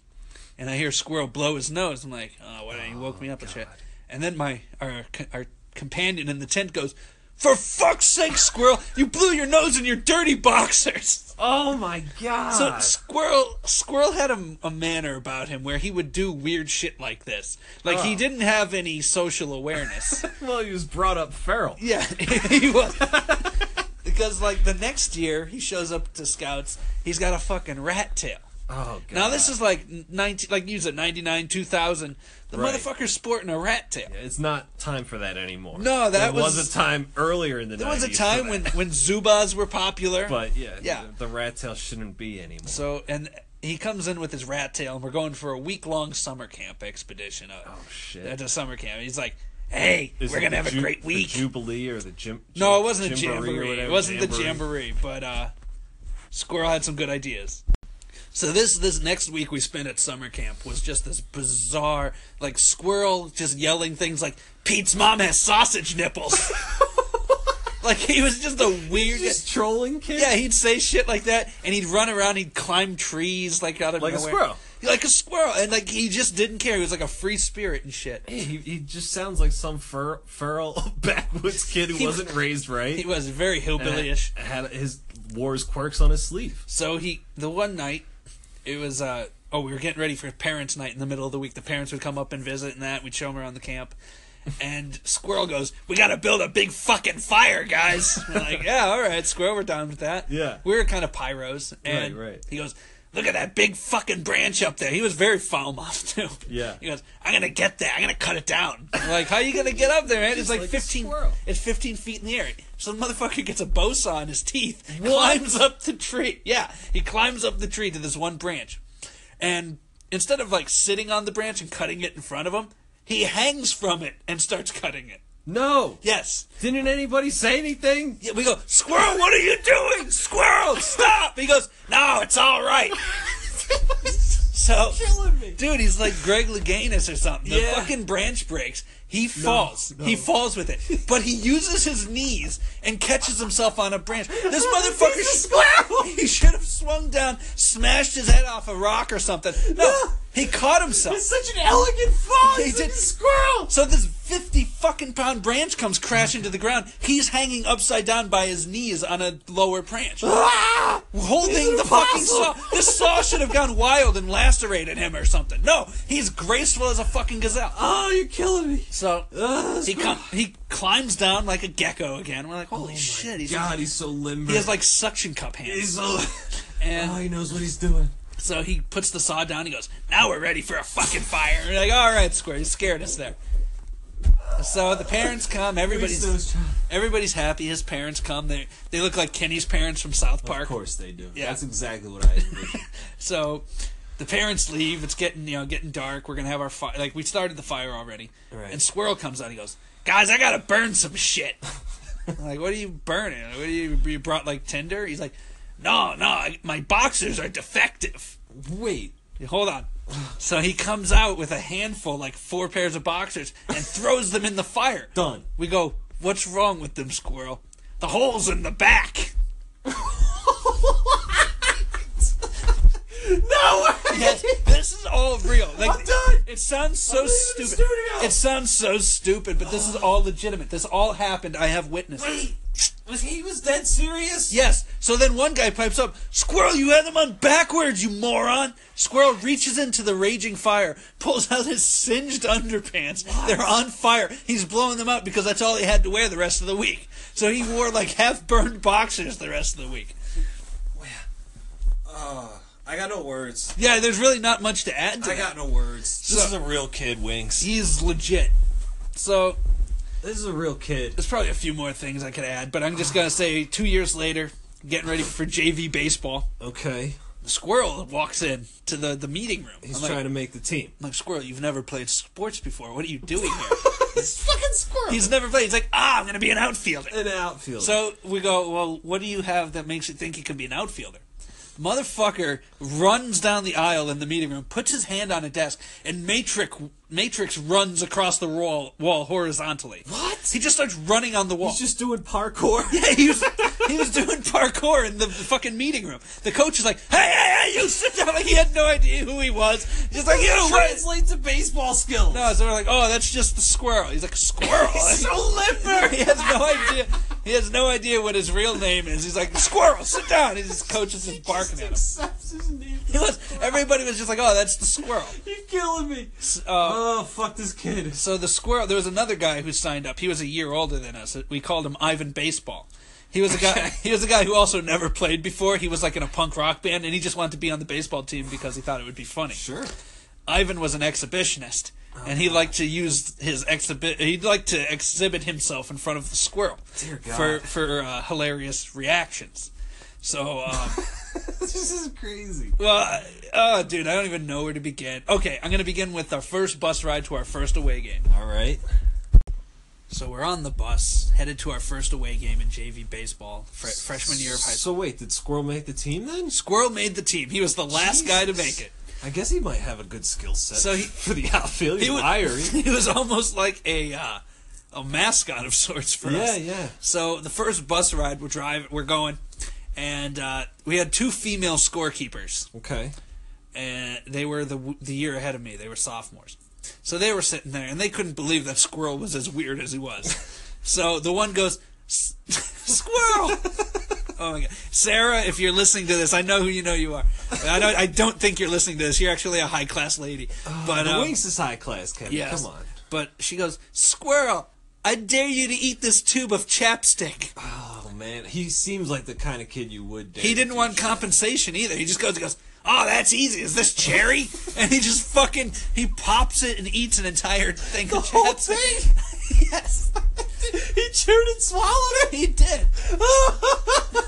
and i hear squirrel blow his nose i'm like oh what he woke me up and shit oh, and then my our our companion in the tent goes for fuck's sake squirrel you blew your nose in your dirty boxers Oh my god. so squirrel squirrel had a, a manner about him where he would do weird shit like this like he Oh. didn't have any social awareness well, he was brought up feral. yeah, he was. because like the next year he shows up to scouts, he's got a fucking rat tail. Oh god. Now this is like nineteen, like use it ninety nine, two thousand. The Right. motherfucker's sporting a rat tail. It's not time for that anymore. No, that there was, was- a time earlier in the There was a time when when Zubaz were popular. But yeah, Yeah. The, the rat tail shouldn't be anymore. so and he comes in with his rat tail, and we're going for a week long summer camp expedition. Uh, oh shit. At a summer camp, he's like, "Hey, Is we're gonna the have a Ju- great the week." Jubilee or the Jim? No, it wasn't a jamboree. whatever, It wasn't the Jamboree. jamboree, but uh, Squirrel had some good ideas. So this this next week we spent at summer camp was just this bizarre, like Squirrel just yelling things like Pete's mom has sausage nipples. like he was just a weird. Just trolling kid. yeah, he'd say shit like that, and he'd run around. He'd climb trees like out of nowhere. Like a squirrel. Like a squirrel, and like he just didn't care. He was like a free spirit and shit. Hey, he, he just sounds like some fur, feral backwoods kid who He- wasn't raised right. He was very hillbilly-ish. had his wore his quirks on his sleeve. So he, the one night, it was, uh, oh, we were getting ready for parents' night in the middle of the week. The parents would come up and visit and that. We'd show them around the camp. And Squirrel goes, We gotta build a big fucking fire, guys. We're like, Yeah, all right, Squirrel, we're down with that. Yeah. We were kind of pyros. And Right, right. he goes, Look at that big fucking branch up there. He was very foul mouthed, too. Yeah. He goes, I'm gonna get there. I'm gonna cut it down. I'm like, how are you gonna get up there, man? It's like, like 15. It's 15 feet in the air. So the motherfucker gets a bow saw in his teeth, climbs up the tree. Yeah, he climbs up the tree to this one branch, and instead of like sitting on the branch and cutting it in front of him, he hangs from it and starts cutting it. No. Yes. Didn't anybody say anything? Yeah, we go, Squirrel, what are you doing? Squirrel, stop! He goes, No, it's all right. So, Killing me. dude, he's like Greg Louganis or something. The Yeah. fucking branch breaks. He falls. He falls with it. But he uses his knees and catches himself on a branch. This motherfucker, He's a squirrel. he should have swung down, smashed his head off a rock or something. No, he caught himself. It's such an elegant fall. He He's did- a squirrel. So this 50 fucking pound branch comes crashing to the ground. He's hanging upside down by his knees on a lower branch. Ah! holding the fucking saw. This saw should have gone wild and lacerated him or something. No, he's graceful as a fucking gazelle. Oh, you're killing me. So Ah, he com- he climbs down like a gecko again. We're like, holy shit, he's God, he's so limber. he has like suction cup hands. He's so. and Oh, he knows what he's doing. So he puts the saw down. He goes, "Now we're ready for a fucking fire." We're like, "All right, Square, you scared us there." So the parents come. Everybody's everybody's happy. His parents come. They they look like Kenny's parents from South Park. Of course they do. Yeah. That's exactly what I. So the parents leave. It's getting you know getting dark. We're gonna have our fire. Like we started the fire already. Right. And Squirrel comes out. He goes, "Guys, I gotta burn some shit." Like, what are you burning? What are you you brought like tinder? He's like, no, no, my boxers are defective. Wait. Hold on. So he comes out with a handful, like four pairs of boxers, and throws them in the fire. Done. We go, what's wrong with them, Squirrel? The hole's in the back. No way! Yes, this is all real. Like, I'm done. It sounds so I'm leaving the stupid. It sounds so stupid, but this is all legitimate. This all happened. I have witnesses. Wait. Was he was dead serious? Yes. So then one guy pipes up, Squirrel, you had them on backwards, you moron. Squirrel reaches into the raging fire, pulls out his singed underpants. They're on fire. He's blowing them out because that's all he had to wear the rest of the week. So he wore like half burned boxers the rest of the week. Uh, I got no words. Yeah, there's really not much to add to I that. got no words. This So- is a real kid, Winks. He's legit. So This is a real kid. there's probably a few more things I could add, but I'm just gonna say two years later, getting ready for JV baseball. Okay. The squirrel walks in to the, the meeting room. He's I'm like, trying to make the team. I'm like, Squirrel, you've never played sports before. What are you doing here? It's fucking squirrel. He's never played. He's like, ah, I'm going to be an outfielder. an outfielder. So we go, well, what do you have that makes you think you can be an outfielder? Motherfucker runs down the aisle in the meeting room, puts his hand on a desk, and Matrix Matrix runs across the wall, wall horizontally. What? He just starts running on the wall. He's just doing parkour. Yeah, he was he was doing parkour in the fucking meeting room. The coach is like, "Hey, hey, hey, you sit down!" Like he had no idea who he was. He's like, "You what?" translate to baseball skills. No, so we're like, "Oh, that's just the squirrel." He's like, "Squirrel." He's so limber. he has no idea. He has no idea what his real name is. He's like, "Squirrel, sit down." And his coach is just barking at him. His name. He was. Everybody was just like, "Oh, that's the squirrel." You're killing me. Uh, Oh, fuck this kid. So the squirrel. There was another guy who signed up. He was a year older than us. We called him Ivan Baseball. He was a guy. He was a guy who also never played before. He was like in a punk rock band, and he just wanted to be on the baseball team because he thought it would be funny. Sure. Ivan was an exhibitionist, and he liked to use his exhibit. He'd like to exhibit himself in front of the squirrel Dear God. for for uh, hilarious reactions. So, um, this is crazy. well, oh, dude, I don't even know where to begin. Okay, I'm gonna begin with our first bus ride to our first away game. All right. So we're on the bus, headed to our first away game in JV baseball, fre- freshman year of high school. So wait, did Squirrel make the team then? Squirrel made the team. He was the last guy to make it. I guess he might have a good skill set. So he- for the outfield, He was, he was almost like a uh, a mascot of sorts for us. Yeah, yeah. So the first bus ride we're driving, we're going, and uh, we had two female scorekeepers, Okay. and they were the the year ahead of me. They were sophomores, so they were sitting there, and they couldn't believe that Squirrel was as weird as he was. so the one goes, "Squirrel." Oh my god, Sarah! If you're listening to this, I know who you know you are. I don't. I don't think you're listening to this. You're actually a high class lady. But the um, Winks is high class, Kevin. Yes. Come on. But she goes, Squirrel, I dare you to eat this tube of chapstick. Oh man, he seems like the kind of kid you would. dare He didn't want compensation either. He just goes, goes, Oh, that's easy. Is this cherry? and he just fucking he pops it and eats an entire thing The of whole thing. yes. he chewed and swallowed it. He did.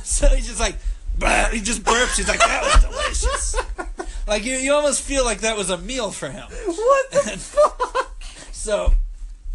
so he's just like "Bah," he just burps. He's like, That was delicious. like you you almost feel like that was a meal for him. What the fuck? So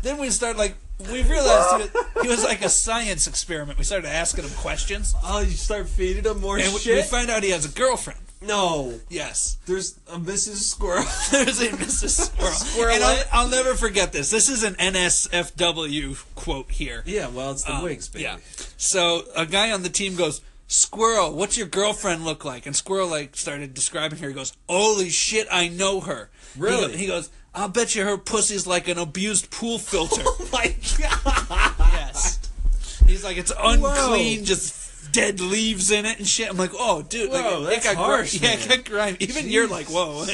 then we start like we realized he was, he was like a science experiment. We started asking him questions, Oh, you start feeding him more and we, shit. we find out he has a girlfriend. no, Yes, there's a Mrs. Squirrel. there's a Mrs. Squirrel, Squirrel. and I'll, I'll never forget this. This is an NSFW quote here. yeah, well, it's the Um, Winks, baby. Yeah. So a guy on the team goes, Squirrel, what's your girlfriend look like? And Squirrel like started describing her. He goes, Holy shit, I know her. Really? go- He, goes, I'll bet you her pussy's like an abused pool filter. Oh my god. yes. He's like, it's unclean, Whoa. just dead leaves in it and shit. I'm like, oh, dude, like, Whoa, it got harsh. Yeah, it got grimy. Even you're like, whoa.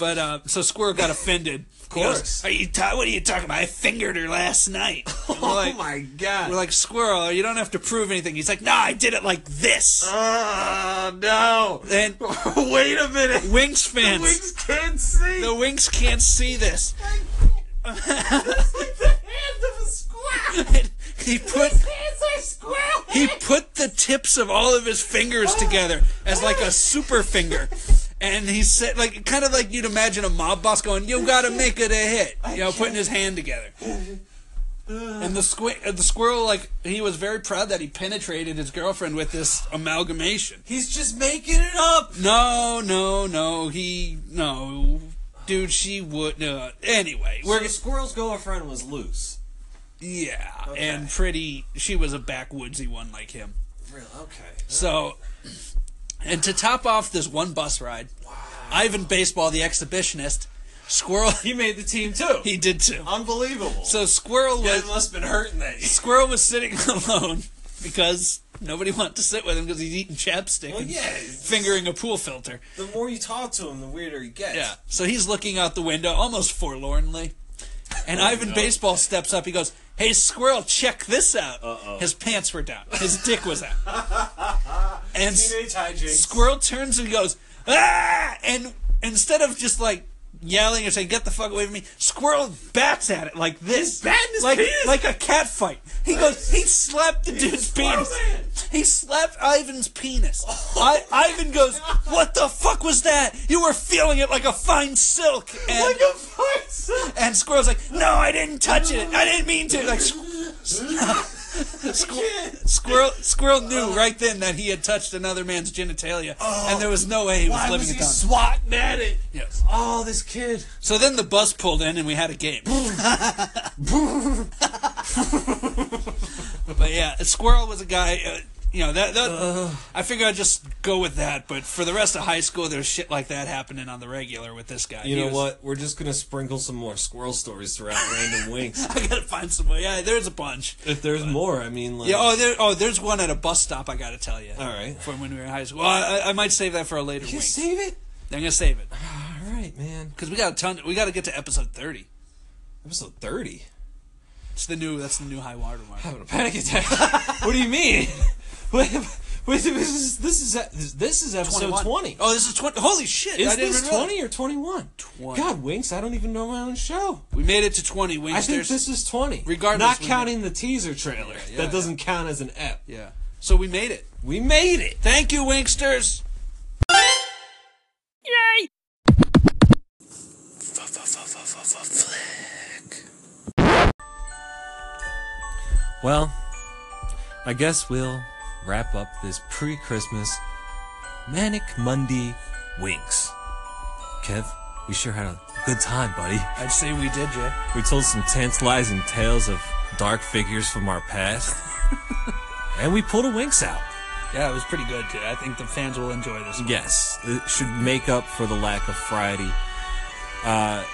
But uh, so Squirrel got offended. Of course. are you ta- what are you talking about? I fingered her last night. oh like, Oh god. We're like, Squirrel, you don't have to prove anything. He's like, no, I did it like this. oh no. And Wait a minute. Winks fans, The Winks can't see. the Winks can't see this. It's like the hand of a squirrel. He put Hands are squirrel. he put the tips of all of his fingers together as like a super finger. And he said, like, kind of like you'd imagine a mob boss going, "You gotta make it a hit," you know, putting his hand together. And the uh, the squirrel, like, he was very proud that he penetrated his girlfriend with this amalgamation. He's just making it up. No, no, no, he, no, dude, she would. No. Anyway, Where the squirrel's girlfriend was loose. yeah, Okay. and pretty. She was a backwoodsy one like him. Real okay. So, and to top off this one bus ride, Ivan Baseball, the exhibitionist, Squirrel, He made the team too. he did too. Unbelievable. So Squirrel was must have been hurting that. year. Squirrel was sitting alone because nobody wanted to sit with him because he's eating chapstick Well, and yeah, fingering a pool filter. The more you talk to him, the weirder he gets. Yeah. So he's looking out the window almost forlornly. And oh, Ivan Baseball steps up. He goes, Hey, Squirrel, check this out. Uh-oh. His pants were down. His dick was out. and Teenage hijinks. Squirrel turns and goes, Ah! And instead of just like yelling and saying, Get the fuck away from me, Squirrel bats at it like this. He's batting his like, penis. like a cat fight. He goes, He slapped the dude's penis. He slapped Ivan's penis. Oh. I, Ivan goes, What the fuck was that? You were feeling it like a fine silk. And, Like a fight. and Squirrel's like, No, I didn't touch it. I didn't mean to. Like, Squ- Squirrel, Squirrel knew right then that he had touched another man's genitalia, and there was no way he was Why living was it he down. swatting at it? yes. Oh, this kid. So then the bus pulled in, and we had a game. but yeah, Squirrel was a guy. Uh, you know that. that uh. I figure I'd just go with that. But for the rest of high school, there's shit like that happening on the regular with this guy. You He know was- what? We're just gonna sprinkle some more squirrel stories throughout random winks. I gotta find some. Yeah, there's a bunch. If there's more, I mean, like, Yeah. Oh, there. Oh, there's one at a bus stop. I gotta tell you. all right. From when we were in high school. Well, I, I might save that for a later You week. save it. I'm gonna save it ah, All right, man. because we got a ton. We got to get to episode thirty. Episode thirty. It's the new. That's the new high water mark. Having a panic attack. what do you mean? Wait, wait, this is this is this is episode 21. twenty. Oh, this is twenty. Holy shit! Is I didn't this twenty or twenty-one? 20. God, Winks, I don't even know my own show. We made it to twenty. Wingsters. I think this is twenty. Regardless, not we counting the teaser trailer. Yeah, that doesn't count as an ep. Yeah. So we made it. We made it. Thank you, Winksters. Wingsters. Well, I guess we'll wrap up this pre-Christmas Manic Monday Winks. Kev, we sure had a good time, buddy. I'd say we did, Jay. We told some tantalizing tales of dark figures from our past. and we pulled a Winks out. Yeah, it was pretty good too. I think the fans will enjoy this. one. Yes, it should make up for the lack of Friday. Uh,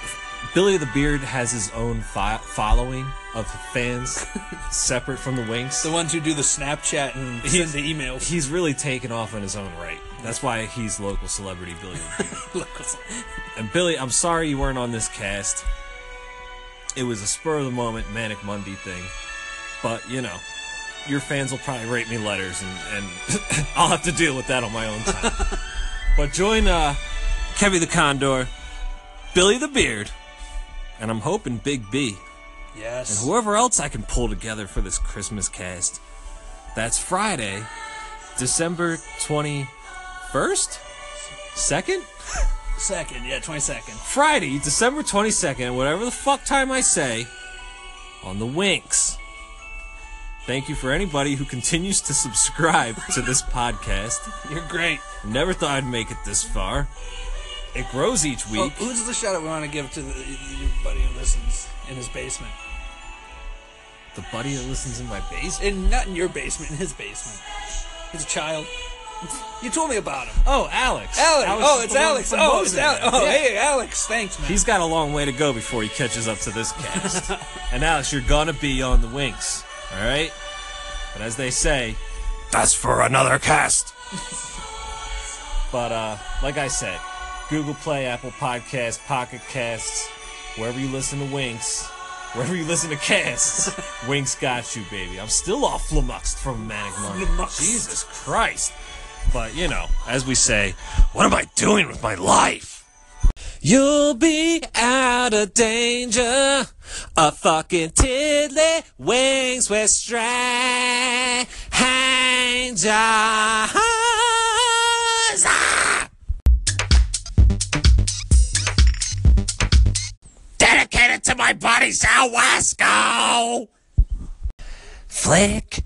Billy the Beard has his own fi- following of fans, separate from the Winks. The ones who do the Snapchat and send the emails. He's really taken off on his own right. That's why he's local celebrity Billy the Beard. and Billy, I'm sorry you weren't on this cast. It was a spur of the moment Manic Monday thing. But, you know, your fans will probably write me letters and, and I'll have to deal with that on my own time. but join uh, Kevy the Condor, Billy the Beard, and I'm hoping Big B yes. and whoever else I can pull together for this Christmas cast. That's Friday, December 21st? 2nd? Second, yeah, twenty second. Friday, December 22nd, whatever the fuck time I say, on the Winks. Thank you for anybody who continues to subscribe to this podcast. You're great. Never thought I'd make it this far. It grows each Oh, week. who's the shout out we want to give to the, your buddy who listens in his basement? The buddy that listens in my basement. In not in your basement, in his basement. He's a child. You told me about him. Oh, Alex. Alex. oh, it's Alex. Oh, it's Alex. Oh, Yeah. hey, Alex. Thanks, man. He's got a long way to go before he catches up to this cast. and Alex, you're gonna be on the Winks, all right? But as they say, That's for another cast. but uh, like I said, Google Play, Apple Podcasts, Pocket Casts, wherever you listen to Winks, wherever you listen to casts, Winks got you, baby. I'm still all flummoxed from Manic Monday. Jesus Christ. But, you know, as we say, What am I doing with my life? You'll be out of danger. A fucking tiddly winks with strangers. Ah! To my buddy Sal Wasco! Flick